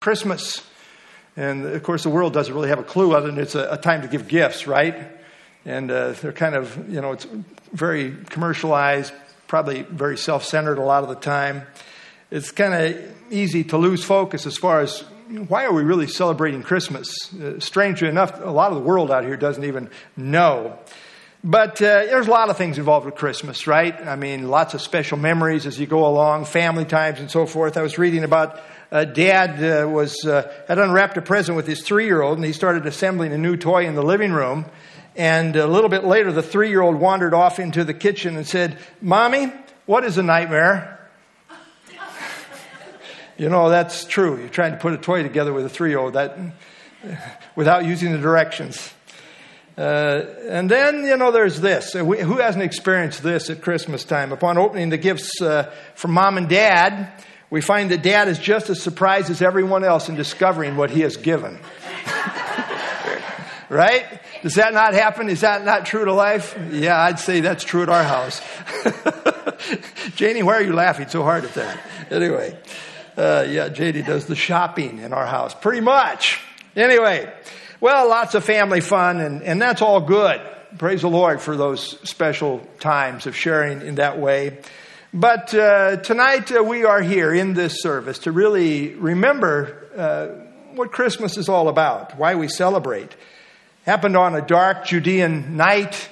Christmas. And of course, the world doesn't really have a clue other than it's a, a time to give gifts, right? And uh, they're kind of, you know, it's very commercialized, probably very self centered a lot of the time. It's kind of easy to lose focus as far as why are we really celebrating Christmas? Uh, strangely enough, a lot of the world out here doesn't even know. But uh, there's a lot of things involved with Christmas, right? I mean, lots of special memories as you go along, family times and so forth. I was reading about uh, dad uh, was uh, had unwrapped a present with his three-year-old, and he started assembling a new toy in the living room. And a little bit later, the three-year-old wandered off into the kitchen and said, "Mommy, what is a nightmare?" You know, that's true. You're trying to put a toy together with a three year old that, without using the directions. Uh, and then, you know, there's this. Uh, who hasn't experienced this at Christmas time? Upon opening the gifts uh, from mom and dad, we find that dad is just as surprised as everyone else in discovering what he has given. right? Does that not happen? Is that not true to life? Yeah, I'd say that's true at our house. Janie, why are you laughing so hard at that? Anyway. Uh, yeah, JD does the shopping in our house, pretty much. Anyway, well, lots of family fun, and, and that's all good. Praise the Lord for those special times of sharing in that way. But uh, tonight uh, we are here in this service to really remember uh, what Christmas is all about, why we celebrate. Happened on a dark Judean night.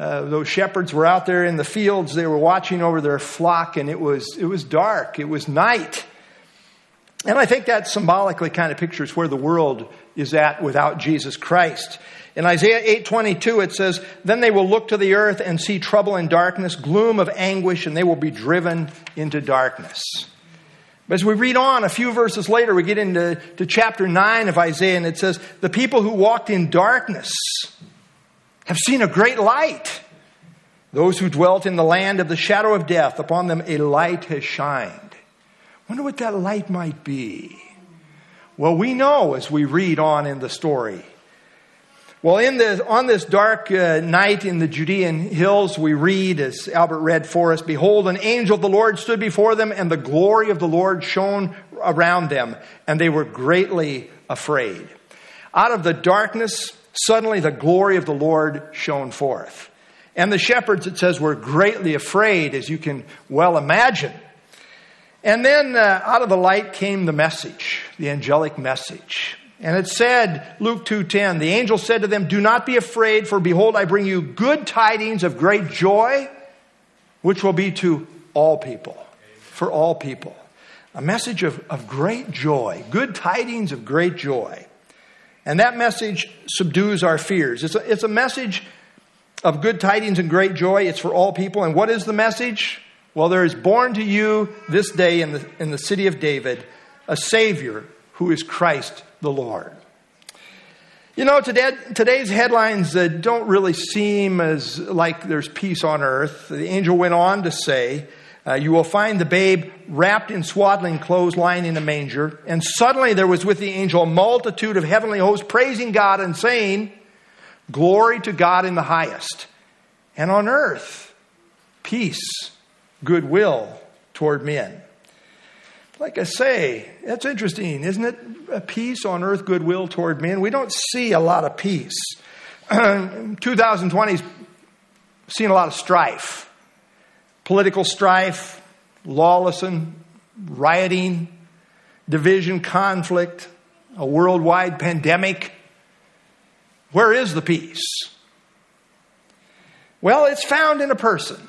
Uh, those shepherds were out there in the fields. They were watching over their flock, and it was, it was dark. It was night. And I think that symbolically kind of pictures where the world is at without Jesus Christ. In Isaiah 8:22 it says, "Then they will look to the earth and see trouble and darkness, gloom of anguish, and they will be driven into darkness." But as we read on a few verses later, we get into to chapter 9 of Isaiah, and it says, The people who walked in darkness have seen a great light. Those who dwelt in the land of the shadow of death, upon them a light has shined. Wonder what that light might be. Well, we know as we read on in the story. Well, in the, on this dark uh, night in the Judean hills, we read, as Albert read for us, Behold, an angel of the Lord stood before them, and the glory of the Lord shone around them, and they were greatly afraid. Out of the darkness, suddenly the glory of the Lord shone forth. And the shepherds, it says, were greatly afraid, as you can well imagine. And then uh, out of the light came the message, the angelic message. And it said, Luke 2:10, the angel said to them, "Do not be afraid, for behold, I bring you good tidings of great joy, which will be to all people, for all people." A message of, of great joy, good tidings of great joy. And that message subdues our fears. It's a, it's a message of good tidings and great joy. It's for all people. And what is the message? Well, there is born to you this day in the, in the city of David a Savior who is Christ the Lord. You know, today, today's headlines uh, don't really seem as like there's peace on earth. The angel went on to say, uh, You will find the babe wrapped in swaddling clothes lying in a manger. And suddenly there was with the angel a multitude of heavenly hosts praising God and saying, Glory to God in the highest, and on earth, peace goodwill toward men. Like I say, that's interesting, isn't it? A peace on earth, goodwill toward men. We don't see a lot of peace. 2020's seen a lot of strife, political strife, lawlessness, rioting, division, conflict, a worldwide pandemic. Where is the peace? Well, it's found in a person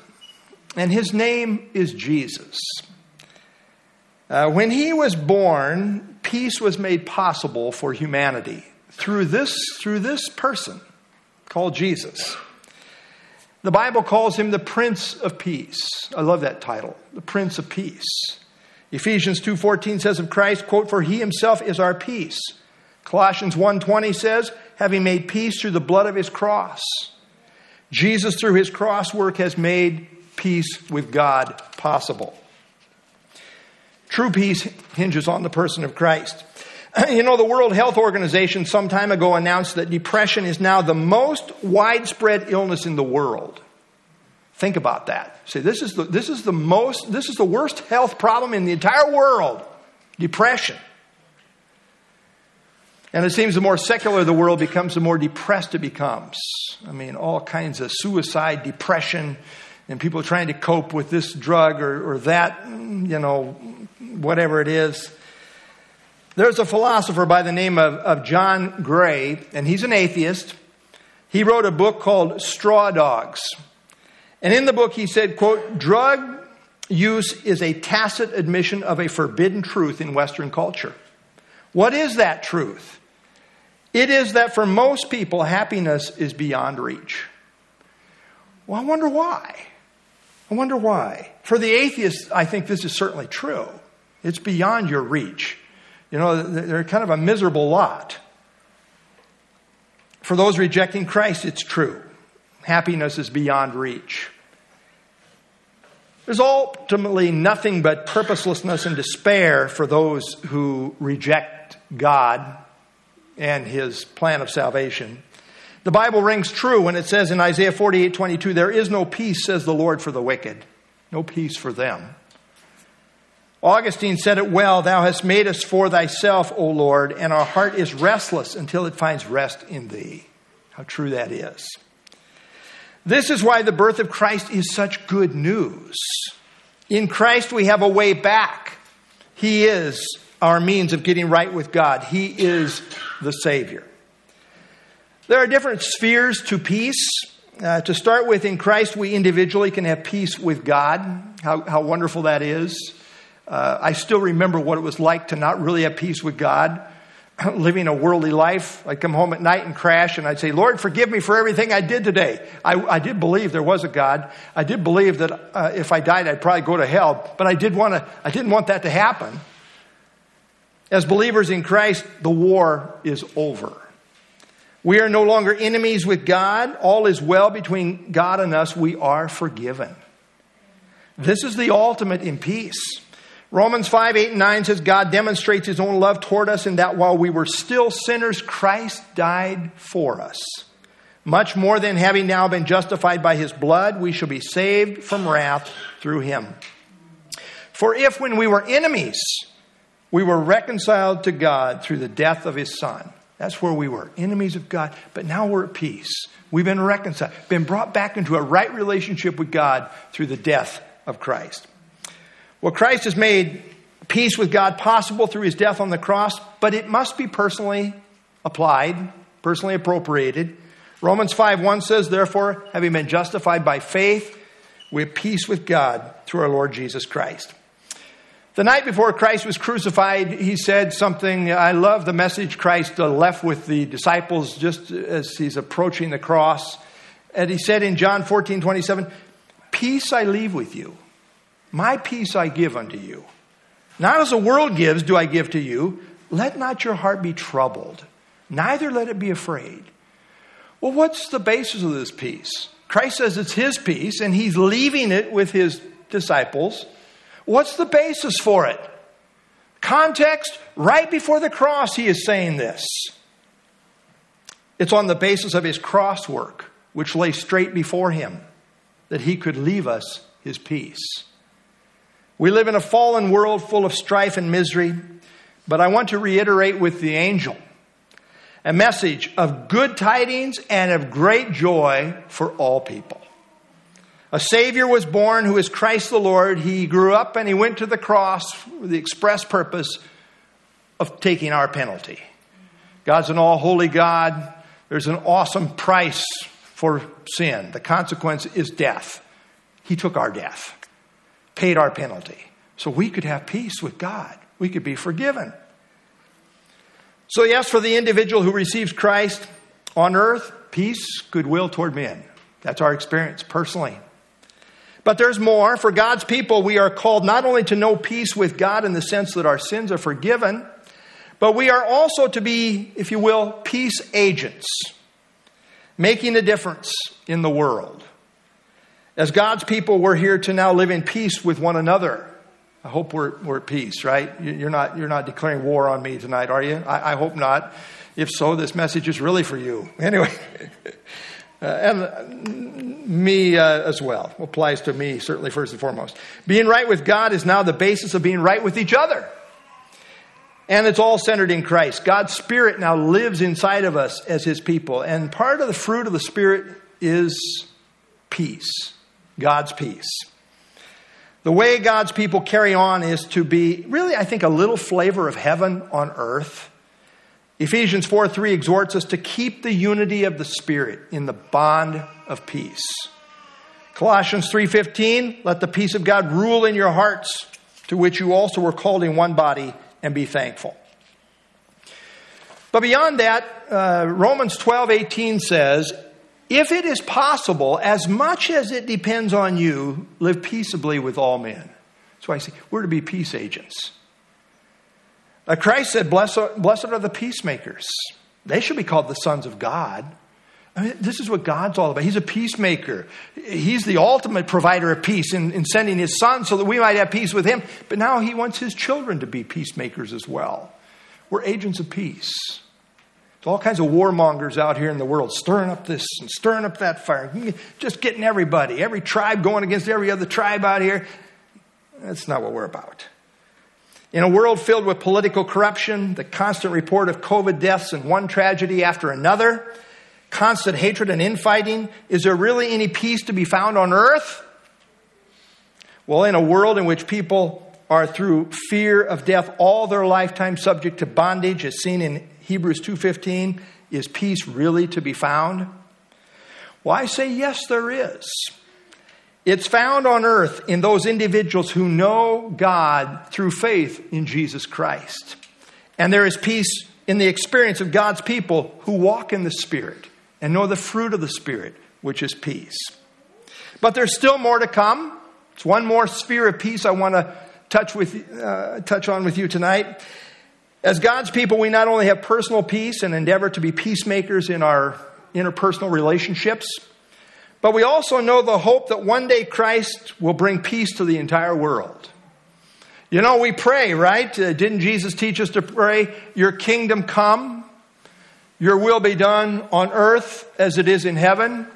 and his name is Jesus. Uh, when he was born, peace was made possible for humanity through this, through this person called Jesus. The Bible calls him the Prince of Peace. I love that title, the Prince of Peace. Ephesians 2:14 says of Christ, quote, "For he himself is our peace." Colossians 1:20 says, "Having made peace through the blood of his cross." Jesus through his cross work has made peace with God possible. True peace hinges on the person of Christ. You know, the World Health Organization some time ago announced that depression is now the most widespread illness in the world. Think about that. Say, this is the, this is the most, this is the worst health problem in the entire world. Depression. And it seems the more secular the world becomes, the more depressed it becomes. I mean, all kinds of suicide, depression, and people trying to cope with this drug or, or that, you know, whatever it is. There's a philosopher by the name of, of John Gray, and he's an atheist. He wrote a book called Straw Dogs. And in the book, he said, quote, drug use is a tacit admission of a forbidden truth in Western culture. What is that truth? It is that for most people, happiness is beyond reach. Well, I wonder why. I wonder why. For the atheist, I think this is certainly true. It's beyond your reach. You know, they're kind of a miserable lot. For those rejecting Christ, it's true. Happiness is beyond reach. There's ultimately nothing but purposelessness and despair for those who reject God and his plan of salvation. The Bible rings true when it says in Isaiah 48 22, There is no peace, says the Lord, for the wicked. No peace for them. Augustine said it well Thou hast made us for thyself, O Lord, and our heart is restless until it finds rest in thee. How true that is. This is why the birth of Christ is such good news. In Christ, we have a way back. He is our means of getting right with God, He is the Savior. There are different spheres to peace. Uh, to start with, in Christ, we individually can have peace with God. How, how wonderful that is. Uh, I still remember what it was like to not really have peace with God, living a worldly life. I'd come home at night and crash, and I'd say, Lord, forgive me for everything I did today. I, I did believe there was a God. I did believe that uh, if I died, I'd probably go to hell, but I, did wanna, I didn't want that to happen. As believers in Christ, the war is over. We are no longer enemies with God. All is well between God and us. We are forgiven. This is the ultimate in peace. Romans 5, 8, and 9 says, God demonstrates his own love toward us in that while we were still sinners, Christ died for us. Much more than having now been justified by his blood, we shall be saved from wrath through him. For if when we were enemies, we were reconciled to God through the death of his son. That's where we were, enemies of God. But now we're at peace. We've been reconciled, been brought back into a right relationship with God through the death of Christ. Well, Christ has made peace with God possible through his death on the cross, but it must be personally applied, personally appropriated. Romans 5 1 says, Therefore, having been justified by faith, we have peace with God through our Lord Jesus Christ. The night before Christ was crucified, he said something. I love the message Christ left with the disciples just as he's approaching the cross. And he said in John 14 27, Peace I leave with you, my peace I give unto you. Not as the world gives, do I give to you. Let not your heart be troubled, neither let it be afraid. Well, what's the basis of this peace? Christ says it's his peace, and he's leaving it with his disciples. What's the basis for it? Context, right before the cross, he is saying this. It's on the basis of his cross work, which lay straight before him, that he could leave us his peace. We live in a fallen world full of strife and misery, but I want to reiterate with the angel a message of good tidings and of great joy for all people. A Savior was born who is Christ the Lord. He grew up and he went to the cross for the express purpose of taking our penalty. God's an all holy God. There's an awesome price for sin. The consequence is death. He took our death, paid our penalty. So we could have peace with God, we could be forgiven. So, yes, for the individual who receives Christ on earth, peace, goodwill toward men. That's our experience personally. But there's more. For God's people, we are called not only to know peace with God in the sense that our sins are forgiven, but we are also to be, if you will, peace agents, making a difference in the world. As God's people, we're here to now live in peace with one another. I hope we're, we're at peace, right? You're not, you're not declaring war on me tonight, are you? I, I hope not. If so, this message is really for you. Anyway. Uh, and me uh, as well. Applies to me, certainly, first and foremost. Being right with God is now the basis of being right with each other. And it's all centered in Christ. God's Spirit now lives inside of us as His people. And part of the fruit of the Spirit is peace, God's peace. The way God's people carry on is to be really, I think, a little flavor of heaven on earth. Ephesians 4 3 exhorts us to keep the unity of the Spirit in the bond of peace. Colossians 3:15 let the peace of God rule in your hearts to which you also were called in one body and be thankful. But beyond that, uh, Romans 12 18 says, if it is possible, as much as it depends on you, live peaceably with all men. Why I say we're to be peace agents. Uh, Christ said, blessed are, blessed are the peacemakers. They should be called the sons of God. I mean, this is what God's all about. He's a peacemaker. He's the ultimate provider of peace in, in sending his son so that we might have peace with him. But now he wants his children to be peacemakers as well. We're agents of peace. There's all kinds of warmongers out here in the world stirring up this and stirring up that fire, just getting everybody, every tribe going against every other tribe out here. That's not what we're about. In a world filled with political corruption, the constant report of COVID deaths and one tragedy after another, constant hatred and infighting, is there really any peace to be found on earth? Well, in a world in which people are through fear of death all their lifetime subject to bondage as seen in Hebrews 2:15, is peace really to be found? Well, I say yes there is. It's found on earth in those individuals who know God through faith in Jesus Christ. And there is peace in the experience of God's people who walk in the Spirit and know the fruit of the Spirit, which is peace. But there's still more to come. It's one more sphere of peace I want to touch, with, uh, touch on with you tonight. As God's people, we not only have personal peace and endeavor to be peacemakers in our interpersonal relationships, but we also know the hope that one day Christ will bring peace to the entire world. You know, we pray, right? Uh, didn't Jesus teach us to pray, Your kingdom come, Your will be done on earth as it is in heaven?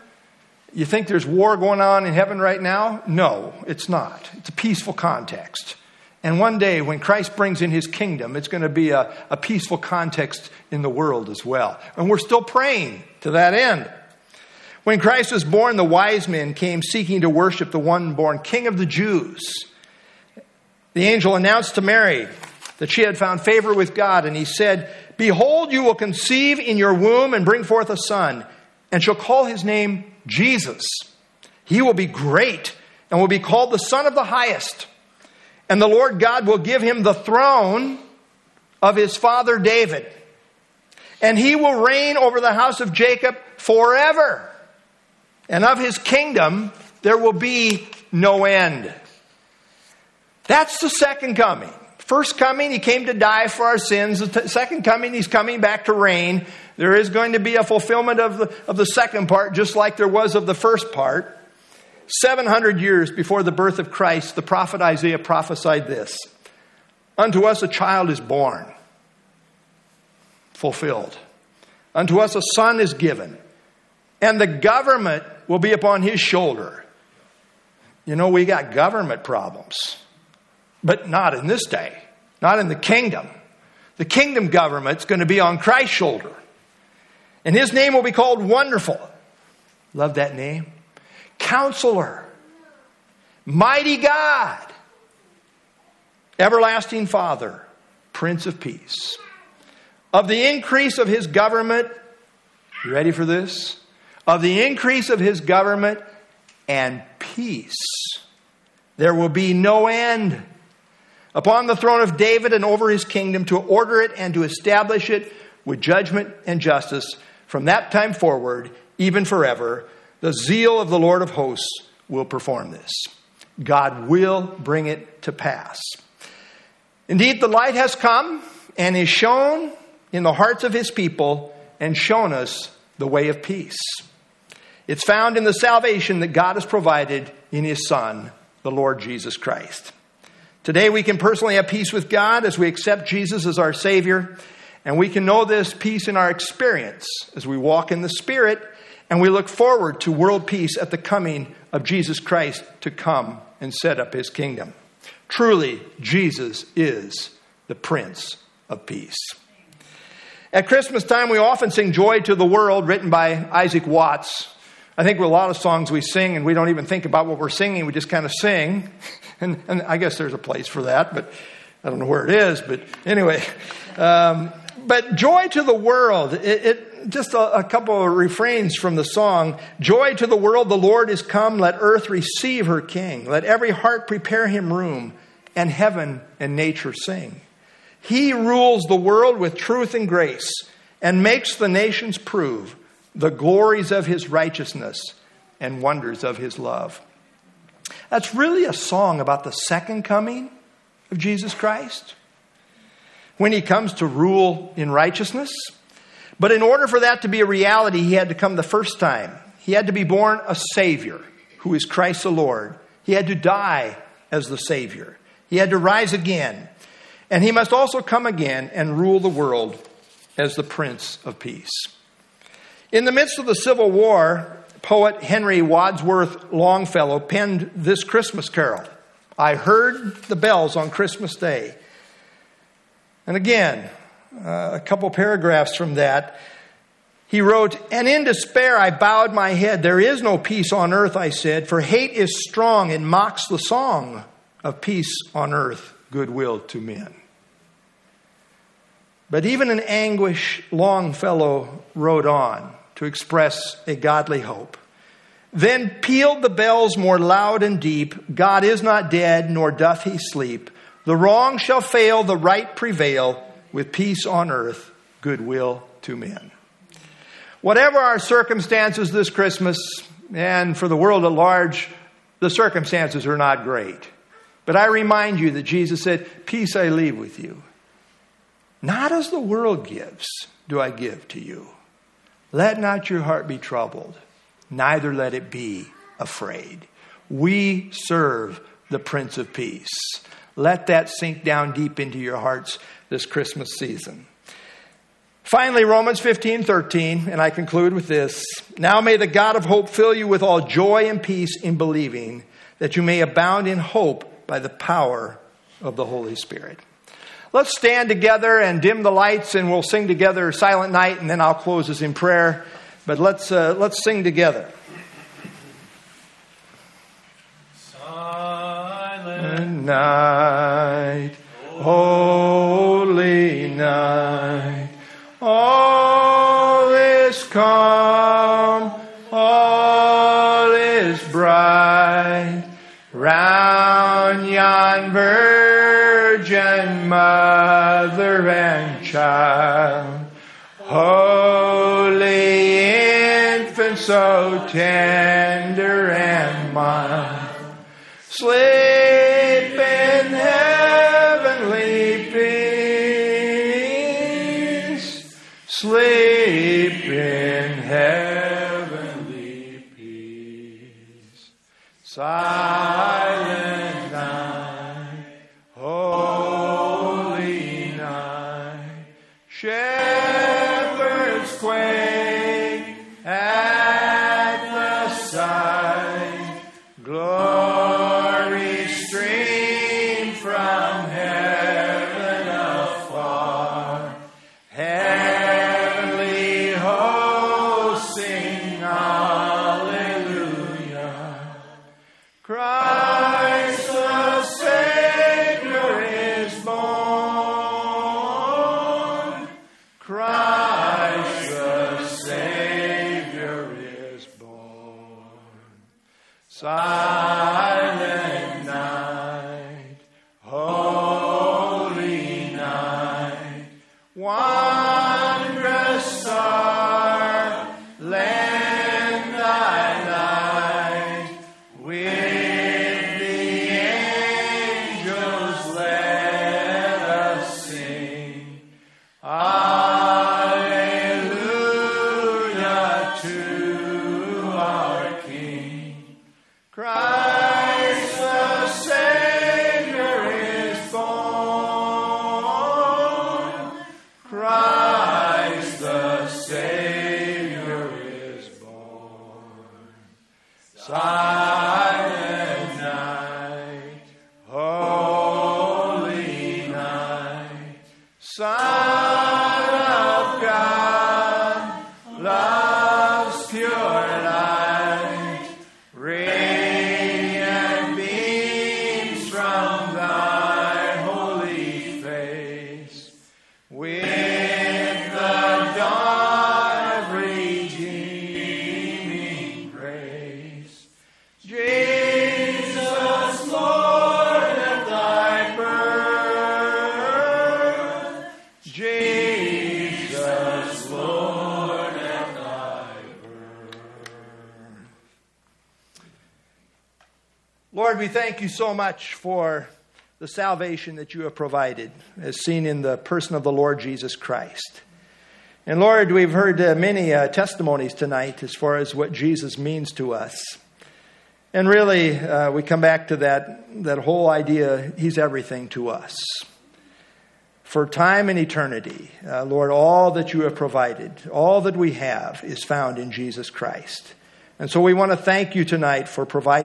You think there's war going on in heaven right now? No, it's not. It's a peaceful context. And one day, when Christ brings in his kingdom, it's going to be a, a peaceful context in the world as well. And we're still praying to that end. When Christ was born, the wise men came seeking to worship the one born King of the Jews. The angel announced to Mary that she had found favor with God, and he said, Behold, you will conceive in your womb and bring forth a son, and shall call his name Jesus. He will be great and will be called the Son of the Highest. And the Lord God will give him the throne of his father David. And he will reign over the house of Jacob forever. And of his kingdom there will be no end. That's the second coming. First coming, he came to die for our sins. The second coming, he's coming back to reign. There is going to be a fulfillment of the, of the second part, just like there was of the first part. 700 years before the birth of Christ, the prophet Isaiah prophesied this Unto us a child is born, fulfilled. Unto us a son is given, and the government will be upon his shoulder. You know, we got government problems, but not in this day, not in the kingdom. The kingdom government's going to be on Christ's shoulder. And his name will be called Wonderful. Love that name. Counselor, Mighty God, Everlasting Father, Prince of Peace. Of the increase of his government, you ready for this? Of the increase of his government and peace, there will be no end. Upon the throne of David and over his kingdom to order it and to establish it with judgment and justice from that time forward, even forever. The zeal of the Lord of hosts will perform this. God will bring it to pass. Indeed, the light has come and is shown in the hearts of his people and shown us the way of peace. It's found in the salvation that God has provided in his Son, the Lord Jesus Christ. Today, we can personally have peace with God as we accept Jesus as our Savior, and we can know this peace in our experience as we walk in the Spirit and we look forward to world peace at the coming of Jesus Christ to come and set up his kingdom. Truly, Jesus is the Prince of Peace. At Christmas time, we often sing Joy to the World, written by Isaac Watts. I think with a lot of songs we sing and we don't even think about what we're singing, we just kind of sing. And, and I guess there's a place for that, but I don't know where it is. But anyway, um, but Joy to the World, it, it just a, a couple of refrains from the song Joy to the world, the Lord is come, let earth receive her King, let every heart prepare him room, and heaven and nature sing. He rules the world with truth and grace and makes the nations prove the glories of his righteousness and wonders of his love. That's really a song about the second coming of Jesus Christ when he comes to rule in righteousness. But in order for that to be a reality, he had to come the first time. He had to be born a Savior, who is Christ the Lord. He had to die as the Savior. He had to rise again. And he must also come again and rule the world as the Prince of Peace. In the midst of the Civil War, poet Henry Wadsworth Longfellow penned this Christmas carol I heard the bells on Christmas Day. And again, uh, a couple paragraphs from that, he wrote, And in despair I bowed my head. There is no peace on earth, I said, for hate is strong and mocks the song of peace on earth, goodwill to men. But even in anguish, Longfellow wrote on express a godly hope. Then pealed the bells more loud and deep God is not dead, nor doth he sleep. The wrong shall fail, the right prevail, with peace on earth, goodwill to men. Whatever our circumstances this Christmas, and for the world at large, the circumstances are not great. But I remind you that Jesus said, Peace I leave with you. Not as the world gives, do I give to you. Let not your heart be troubled, neither let it be afraid. We serve the Prince of Peace. Let that sink down deep into your hearts this Christmas season. Finally, Romans 15, 13, and I conclude with this. Now may the God of hope fill you with all joy and peace in believing, that you may abound in hope by the power of the Holy Spirit. Let's stand together and dim the lights, and we'll sing together Silent Night, and then I'll close us in prayer. But let's, uh, let's sing together. Silent night, holy night, all is calm, all is bright, round yon virgin mother and child. Holy infant, so tender and mild. Sleep shepherds quake Silent Jesus, Lord and Lord, we thank you so much for the salvation that you have provided, as seen in the person of the Lord Jesus Christ. And Lord, we've heard uh, many uh, testimonies tonight as far as what Jesus means to us. And really, uh, we come back to that, that whole idea He's everything to us. For time and eternity, uh, Lord, all that you have provided, all that we have, is found in Jesus Christ. And so we want to thank you tonight for providing.